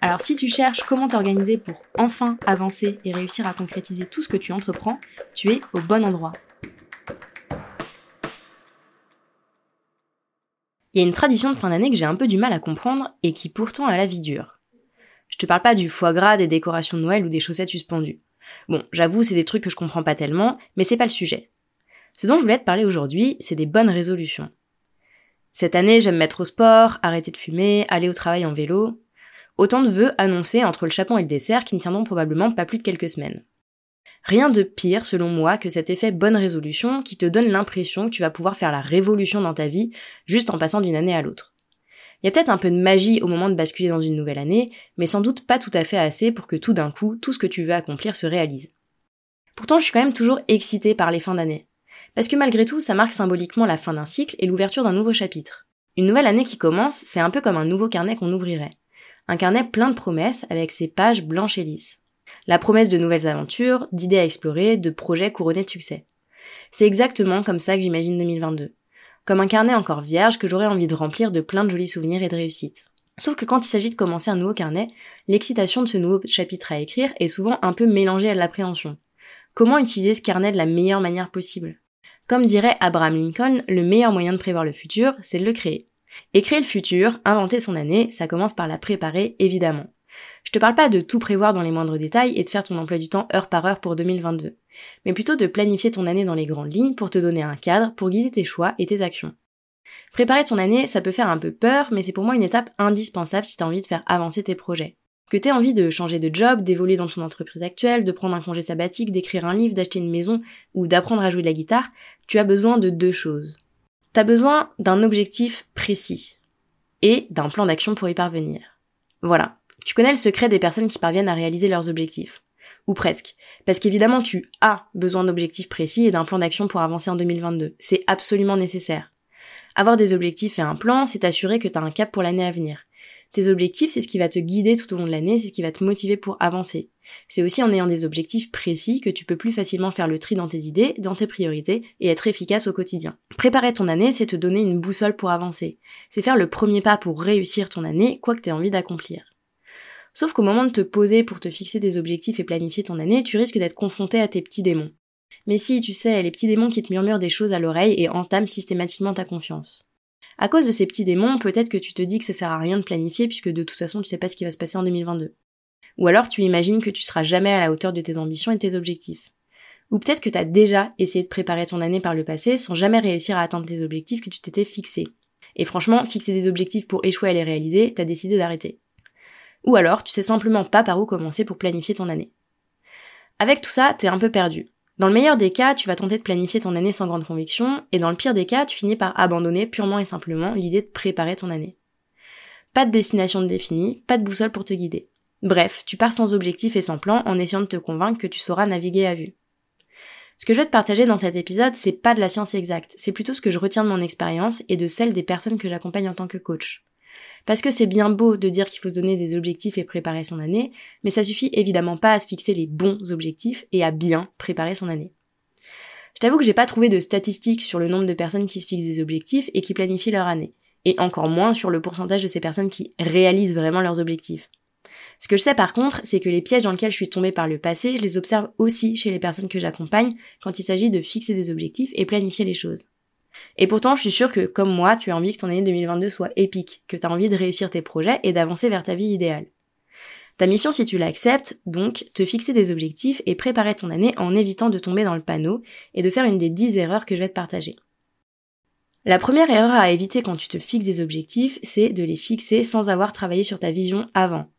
Alors si tu cherches comment t'organiser pour enfin avancer et réussir à concrétiser tout ce que tu entreprends, tu es au bon endroit. Il y a une tradition de fin d'année que j'ai un peu du mal à comprendre et qui pourtant a la vie dure. Je te parle pas du foie gras, des décorations de Noël ou des chaussettes suspendues. Bon, j'avoue, c'est des trucs que je comprends pas tellement, mais c'est pas le sujet. Ce dont je voulais te parler aujourd'hui, c'est des bonnes résolutions. Cette année, j'aime mettre au sport, arrêter de fumer, aller au travail en vélo. Autant de vœux annoncés entre le chapon et le dessert qui ne tiendront probablement pas plus de quelques semaines. Rien de pire, selon moi, que cet effet bonne résolution qui te donne l'impression que tu vas pouvoir faire la révolution dans ta vie juste en passant d'une année à l'autre. Il y a peut-être un peu de magie au moment de basculer dans une nouvelle année, mais sans doute pas tout à fait assez pour que tout d'un coup, tout ce que tu veux accomplir se réalise. Pourtant, je suis quand même toujours excitée par les fins d'année. Parce que malgré tout, ça marque symboliquement la fin d'un cycle et l'ouverture d'un nouveau chapitre. Une nouvelle année qui commence, c'est un peu comme un nouveau carnet qu'on ouvrirait. Un carnet plein de promesses avec ses pages blanches et lisses la promesse de nouvelles aventures, d'idées à explorer, de projets couronnés de succès. C'est exactement comme ça que j'imagine 2022. Comme un carnet encore vierge que j'aurais envie de remplir de plein de jolis souvenirs et de réussites. Sauf que quand il s'agit de commencer un nouveau carnet, l'excitation de ce nouveau chapitre à écrire est souvent un peu mélangée à l'appréhension. Comment utiliser ce carnet de la meilleure manière possible? Comme dirait Abraham Lincoln, le meilleur moyen de prévoir le futur, c'est de le créer. Et créer le futur, inventer son année, ça commence par la préparer, évidemment. Je te parle pas de tout prévoir dans les moindres détails et de faire ton emploi du temps heure par heure pour 2022, mais plutôt de planifier ton année dans les grandes lignes pour te donner un cadre pour guider tes choix et tes actions. Préparer ton année, ça peut faire un peu peur, mais c'est pour moi une étape indispensable si tu as envie de faire avancer tes projets. Que tu aies envie de changer de job, d'évoluer dans ton entreprise actuelle, de prendre un congé sabbatique, d'écrire un livre, d'acheter une maison ou d'apprendre à jouer de la guitare, tu as besoin de deux choses. Tu as besoin d'un objectif précis et d'un plan d'action pour y parvenir. Voilà, tu connais le secret des personnes qui parviennent à réaliser leurs objectifs. Ou presque. Parce qu'évidemment, tu as besoin d'objectifs précis et d'un plan d'action pour avancer en 2022. C'est absolument nécessaire. Avoir des objectifs et un plan, c'est assurer que tu as un cap pour l'année à venir. Tes objectifs, c'est ce qui va te guider tout au long de l'année, c'est ce qui va te motiver pour avancer. C'est aussi en ayant des objectifs précis que tu peux plus facilement faire le tri dans tes idées, dans tes priorités et être efficace au quotidien. Préparer ton année, c'est te donner une boussole pour avancer. C'est faire le premier pas pour réussir ton année, quoi que tu aies envie d'accomplir. Sauf qu'au moment de te poser pour te fixer des objectifs et planifier ton année, tu risques d'être confronté à tes petits démons. Mais si, tu sais, les petits démons qui te murmurent des choses à l'oreille et entament systématiquement ta confiance. À cause de ces petits démons, peut-être que tu te dis que ça sert à rien de planifier puisque de toute façon tu sais pas ce qui va se passer en 2022. Ou alors tu imagines que tu seras jamais à la hauteur de tes ambitions et tes objectifs. Ou peut-être que tu as déjà essayé de préparer ton année par le passé sans jamais réussir à atteindre tes objectifs que tu t'étais fixés. Et franchement, fixer des objectifs pour échouer à les réaliser, t'as décidé d'arrêter. Ou alors, tu sais simplement pas par où commencer pour planifier ton année. Avec tout ça, t'es un peu perdu. Dans le meilleur des cas, tu vas tenter de planifier ton année sans grande conviction, et dans le pire des cas, tu finis par abandonner purement et simplement l'idée de préparer ton année. Pas de destination définie, pas de boussole pour te guider. Bref, tu pars sans objectif et sans plan en essayant de te convaincre que tu sauras naviguer à vue. Ce que je vais te partager dans cet épisode, c'est pas de la science exacte, c'est plutôt ce que je retiens de mon expérience et de celle des personnes que j'accompagne en tant que coach. Parce que c'est bien beau de dire qu'il faut se donner des objectifs et préparer son année, mais ça suffit évidemment pas à se fixer les bons objectifs et à bien préparer son année. Je t'avoue que j'ai pas trouvé de statistiques sur le nombre de personnes qui se fixent des objectifs et qui planifient leur année, et encore moins sur le pourcentage de ces personnes qui réalisent vraiment leurs objectifs. Ce que je sais par contre, c'est que les pièges dans lesquels je suis tombée par le passé, je les observe aussi chez les personnes que j'accompagne quand il s'agit de fixer des objectifs et planifier les choses. Et pourtant, je suis sûre que, comme moi, tu as envie que ton année 2022 soit épique, que tu as envie de réussir tes projets et d'avancer vers ta vie idéale. Ta mission, si tu l'acceptes, donc, te fixer des objectifs et préparer ton année en évitant de tomber dans le panneau et de faire une des 10 erreurs que je vais te partager. La première erreur à éviter quand tu te fixes des objectifs, c'est de les fixer sans avoir travaillé sur ta vision avant.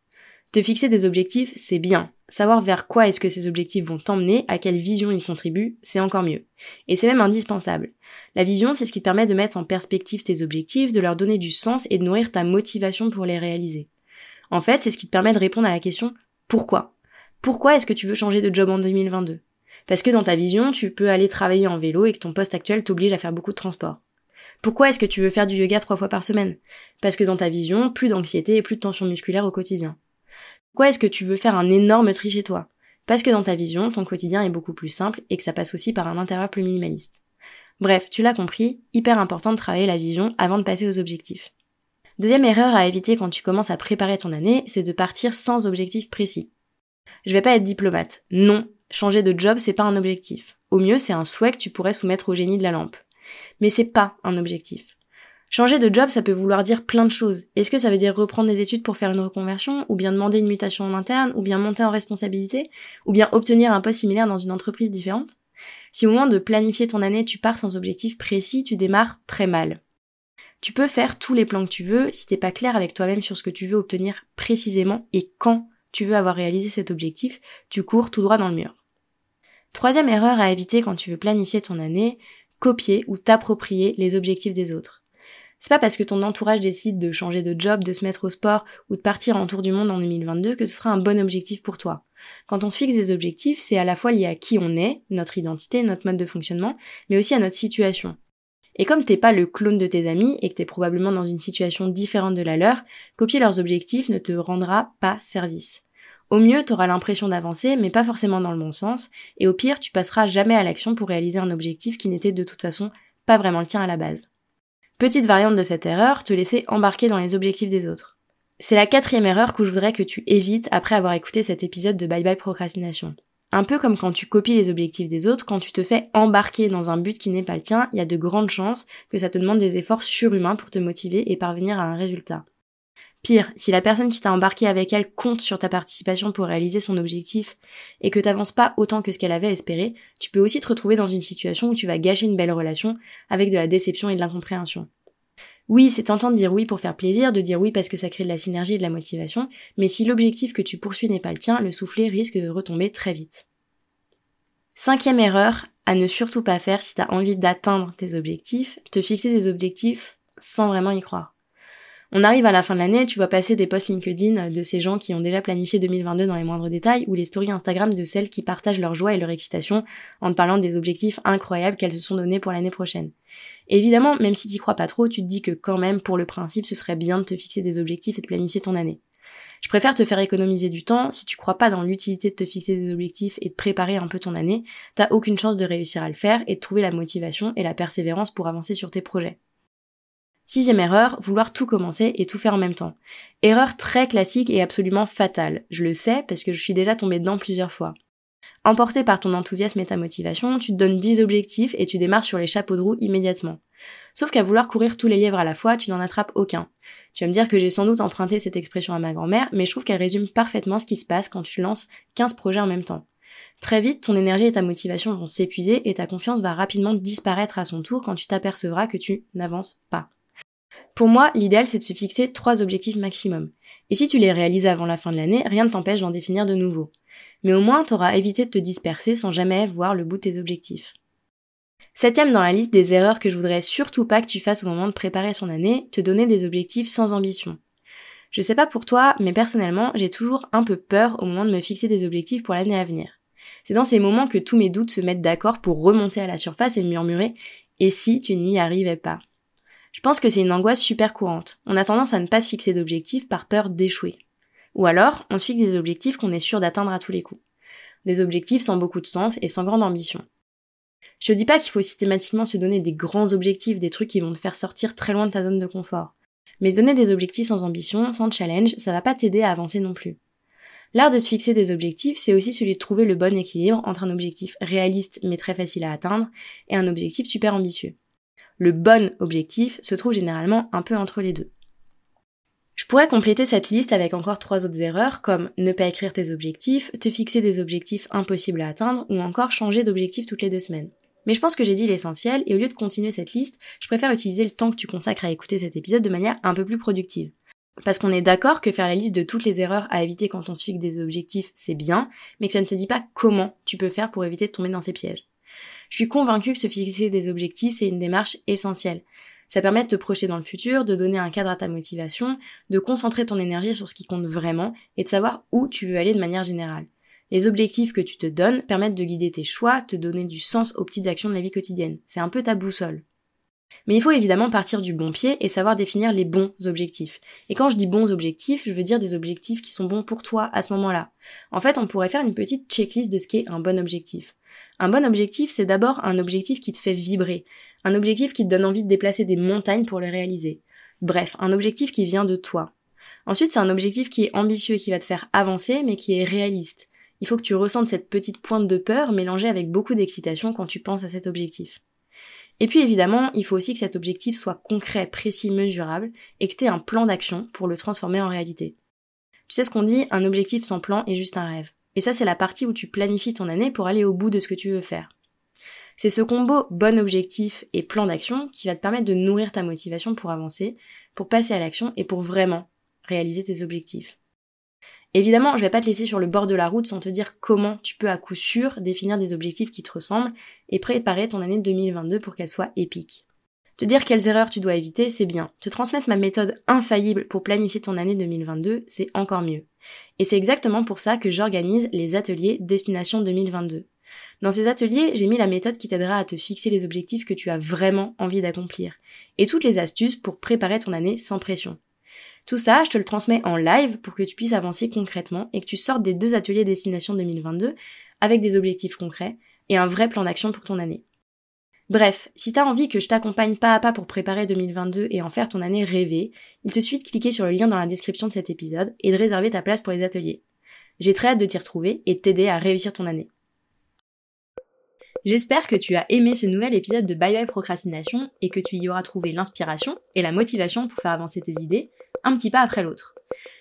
Te fixer des objectifs, c'est bien. Savoir vers quoi est-ce que ces objectifs vont t'emmener, à quelle vision ils contribuent, c'est encore mieux. Et c'est même indispensable. La vision, c'est ce qui te permet de mettre en perspective tes objectifs, de leur donner du sens et de nourrir ta motivation pour les réaliser. En fait, c'est ce qui te permet de répondre à la question pourquoi? Pourquoi est-ce que tu veux changer de job en 2022 Parce que dans ta vision, tu peux aller travailler en vélo et que ton poste actuel t'oblige à faire beaucoup de transport. Pourquoi est-ce que tu veux faire du yoga trois fois par semaine? Parce que dans ta vision, plus d'anxiété et plus de tension musculaire au quotidien. Pourquoi est-ce que tu veux faire un énorme tri chez toi? Parce que dans ta vision, ton quotidien est beaucoup plus simple et que ça passe aussi par un intérieur plus minimaliste. Bref, tu l'as compris, hyper important de travailler la vision avant de passer aux objectifs. Deuxième erreur à éviter quand tu commences à préparer ton année, c'est de partir sans objectif précis. Je vais pas être diplomate. Non, changer de job, c'est pas un objectif. Au mieux, c'est un souhait que tu pourrais soumettre au génie de la lampe. Mais c'est pas un objectif. Changer de job, ça peut vouloir dire plein de choses. Est-ce que ça veut dire reprendre des études pour faire une reconversion, ou bien demander une mutation en interne, ou bien monter en responsabilité, ou bien obtenir un poste similaire dans une entreprise différente? Si au moment de planifier ton année, tu pars sans objectif précis, tu démarres très mal. Tu peux faire tous les plans que tu veux, si t'es pas clair avec toi-même sur ce que tu veux obtenir précisément et quand tu veux avoir réalisé cet objectif, tu cours tout droit dans le mur. Troisième erreur à éviter quand tu veux planifier ton année, copier ou t'approprier les objectifs des autres. C'est pas parce que ton entourage décide de changer de job, de se mettre au sport ou de partir en tour du monde en 2022 que ce sera un bon objectif pour toi. Quand on se fixe des objectifs, c'est à la fois lié à qui on est, notre identité, notre mode de fonctionnement, mais aussi à notre situation. Et comme t'es pas le clone de tes amis et que t'es probablement dans une situation différente de la leur, copier leurs objectifs ne te rendra pas service. Au mieux, t'auras l'impression d'avancer, mais pas forcément dans le bon sens, et au pire, tu passeras jamais à l'action pour réaliser un objectif qui n'était de toute façon pas vraiment le tien à la base. Petite variante de cette erreur, te laisser embarquer dans les objectifs des autres. C'est la quatrième erreur que je voudrais que tu évites après avoir écouté cet épisode de Bye Bye Procrastination. Un peu comme quand tu copies les objectifs des autres, quand tu te fais embarquer dans un but qui n'est pas le tien, il y a de grandes chances que ça te demande des efforts surhumains pour te motiver et parvenir à un résultat. Pire, si la personne qui t'a embarqué avec elle compte sur ta participation pour réaliser son objectif et que t'avances pas autant que ce qu'elle avait espéré, tu peux aussi te retrouver dans une situation où tu vas gâcher une belle relation avec de la déception et de l'incompréhension. Oui, c'est tentant de dire oui pour faire plaisir, de dire oui parce que ça crée de la synergie et de la motivation, mais si l'objectif que tu poursuis n'est pas le tien, le soufflet risque de retomber très vite. Cinquième erreur à ne surtout pas faire si tu as envie d'atteindre tes objectifs, te fixer des objectifs sans vraiment y croire. On arrive à la fin de l'année, tu vois passer des posts LinkedIn de ces gens qui ont déjà planifié 2022 dans les moindres détails ou les stories Instagram de celles qui partagent leur joie et leur excitation en te parlant des objectifs incroyables qu'elles se sont donnés pour l'année prochaine. Évidemment, même si t'y crois pas trop, tu te dis que quand même, pour le principe, ce serait bien de te fixer des objectifs et de planifier ton année. Je préfère te faire économiser du temps. Si tu crois pas dans l'utilité de te fixer des objectifs et de préparer un peu ton année, t'as aucune chance de réussir à le faire et de trouver la motivation et la persévérance pour avancer sur tes projets. Sixième erreur, vouloir tout commencer et tout faire en même temps. Erreur très classique et absolument fatale. Je le sais parce que je suis déjà tombée dedans plusieurs fois. Emporté par ton enthousiasme et ta motivation, tu te donnes 10 objectifs et tu démarres sur les chapeaux de roue immédiatement. Sauf qu'à vouloir courir tous les lièvres à la fois, tu n'en attrapes aucun. Tu vas me dire que j'ai sans doute emprunté cette expression à ma grand-mère, mais je trouve qu'elle résume parfaitement ce qui se passe quand tu lances 15 projets en même temps. Très vite, ton énergie et ta motivation vont s'épuiser et ta confiance va rapidement disparaître à son tour quand tu t'apercevras que tu n'avances pas. Pour moi, l'idéal c'est de se fixer trois objectifs maximum. Et si tu les réalises avant la fin de l'année, rien ne t'empêche d'en définir de nouveaux. Mais au moins, t'auras évité de te disperser sans jamais voir le bout de tes objectifs. Septième dans la liste des erreurs que je voudrais surtout pas que tu fasses au moment de préparer ton année, te donner des objectifs sans ambition. Je sais pas pour toi, mais personnellement, j'ai toujours un peu peur au moment de me fixer des objectifs pour l'année à venir. C'est dans ces moments que tous mes doutes se mettent d'accord pour remonter à la surface et murmurer et si tu n'y arrivais pas? Je pense que c'est une angoisse super courante. On a tendance à ne pas se fixer d'objectifs par peur d'échouer. Ou alors, on se fixe des objectifs qu'on est sûr d'atteindre à tous les coups. Des objectifs sans beaucoup de sens et sans grande ambition. Je te dis pas qu'il faut systématiquement se donner des grands objectifs, des trucs qui vont te faire sortir très loin de ta zone de confort. Mais se donner des objectifs sans ambition, sans challenge, ça va pas t'aider à avancer non plus. L'art de se fixer des objectifs, c'est aussi celui de trouver le bon équilibre entre un objectif réaliste mais très facile à atteindre et un objectif super ambitieux le bon objectif se trouve généralement un peu entre les deux. Je pourrais compléter cette liste avec encore trois autres erreurs comme ne pas écrire tes objectifs, te fixer des objectifs impossibles à atteindre ou encore changer d'objectif toutes les deux semaines. Mais je pense que j'ai dit l'essentiel et au lieu de continuer cette liste, je préfère utiliser le temps que tu consacres à écouter cet épisode de manière un peu plus productive. Parce qu'on est d'accord que faire la liste de toutes les erreurs à éviter quand on se fixe des objectifs, c'est bien, mais que ça ne te dit pas comment tu peux faire pour éviter de tomber dans ces pièges. Je suis convaincue que se fixer des objectifs, c'est une démarche essentielle. Ça permet de te projeter dans le futur, de donner un cadre à ta motivation, de concentrer ton énergie sur ce qui compte vraiment et de savoir où tu veux aller de manière générale. Les objectifs que tu te donnes permettent de guider tes choix, te donner du sens aux petites actions de la vie quotidienne. C'est un peu ta boussole. Mais il faut évidemment partir du bon pied et savoir définir les bons objectifs. Et quand je dis bons objectifs, je veux dire des objectifs qui sont bons pour toi à ce moment-là. En fait, on pourrait faire une petite checklist de ce qu'est un bon objectif. Un bon objectif, c'est d'abord un objectif qui te fait vibrer, un objectif qui te donne envie de déplacer des montagnes pour le réaliser. Bref, un objectif qui vient de toi. Ensuite, c'est un objectif qui est ambitieux qui va te faire avancer, mais qui est réaliste. Il faut que tu ressentes cette petite pointe de peur mélangée avec beaucoup d'excitation quand tu penses à cet objectif. Et puis évidemment, il faut aussi que cet objectif soit concret, précis, mesurable, et que tu aies un plan d'action pour le transformer en réalité. Tu sais ce qu'on dit, un objectif sans plan est juste un rêve. Et ça, c'est la partie où tu planifies ton année pour aller au bout de ce que tu veux faire. C'est ce combo bon objectif et plan d'action qui va te permettre de nourrir ta motivation pour avancer, pour passer à l'action et pour vraiment réaliser tes objectifs. Évidemment, je vais pas te laisser sur le bord de la route sans te dire comment tu peux à coup sûr définir des objectifs qui te ressemblent et préparer ton année 2022 pour qu'elle soit épique. Te dire quelles erreurs tu dois éviter, c'est bien. Te transmettre ma méthode infaillible pour planifier ton année 2022, c'est encore mieux. Et c'est exactement pour ça que j'organise les ateliers Destination 2022. Dans ces ateliers, j'ai mis la méthode qui t'aidera à te fixer les objectifs que tu as vraiment envie d'accomplir et toutes les astuces pour préparer ton année sans pression. Tout ça, je te le transmets en live pour que tu puisses avancer concrètement et que tu sortes des deux ateliers Destination 2022 avec des objectifs concrets et un vrai plan d'action pour ton année. Bref, si t'as envie que je t'accompagne pas à pas pour préparer 2022 et en faire ton année rêvée, il te suffit de cliquer sur le lien dans la description de cet épisode et de réserver ta place pour les ateliers. J'ai très hâte de t'y retrouver et de t'aider à réussir ton année. J'espère que tu as aimé ce nouvel épisode de Bye Bye Procrastination et que tu y auras trouvé l'inspiration et la motivation pour faire avancer tes idées un petit pas après l'autre.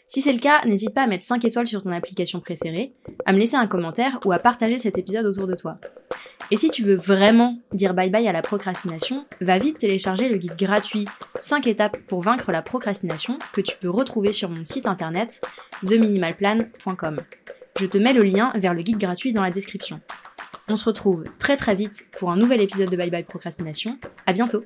Si c'est le cas, n'hésite pas à mettre 5 étoiles sur ton application préférée, à me laisser un commentaire ou à partager cet épisode autour de toi. Et si tu veux vraiment dire bye bye à la procrastination, va vite télécharger le guide gratuit 5 étapes pour vaincre la procrastination que tu peux retrouver sur mon site internet theminimalplan.com. Je te mets le lien vers le guide gratuit dans la description. On se retrouve très très vite pour un nouvel épisode de Bye Bye Procrastination. À bientôt!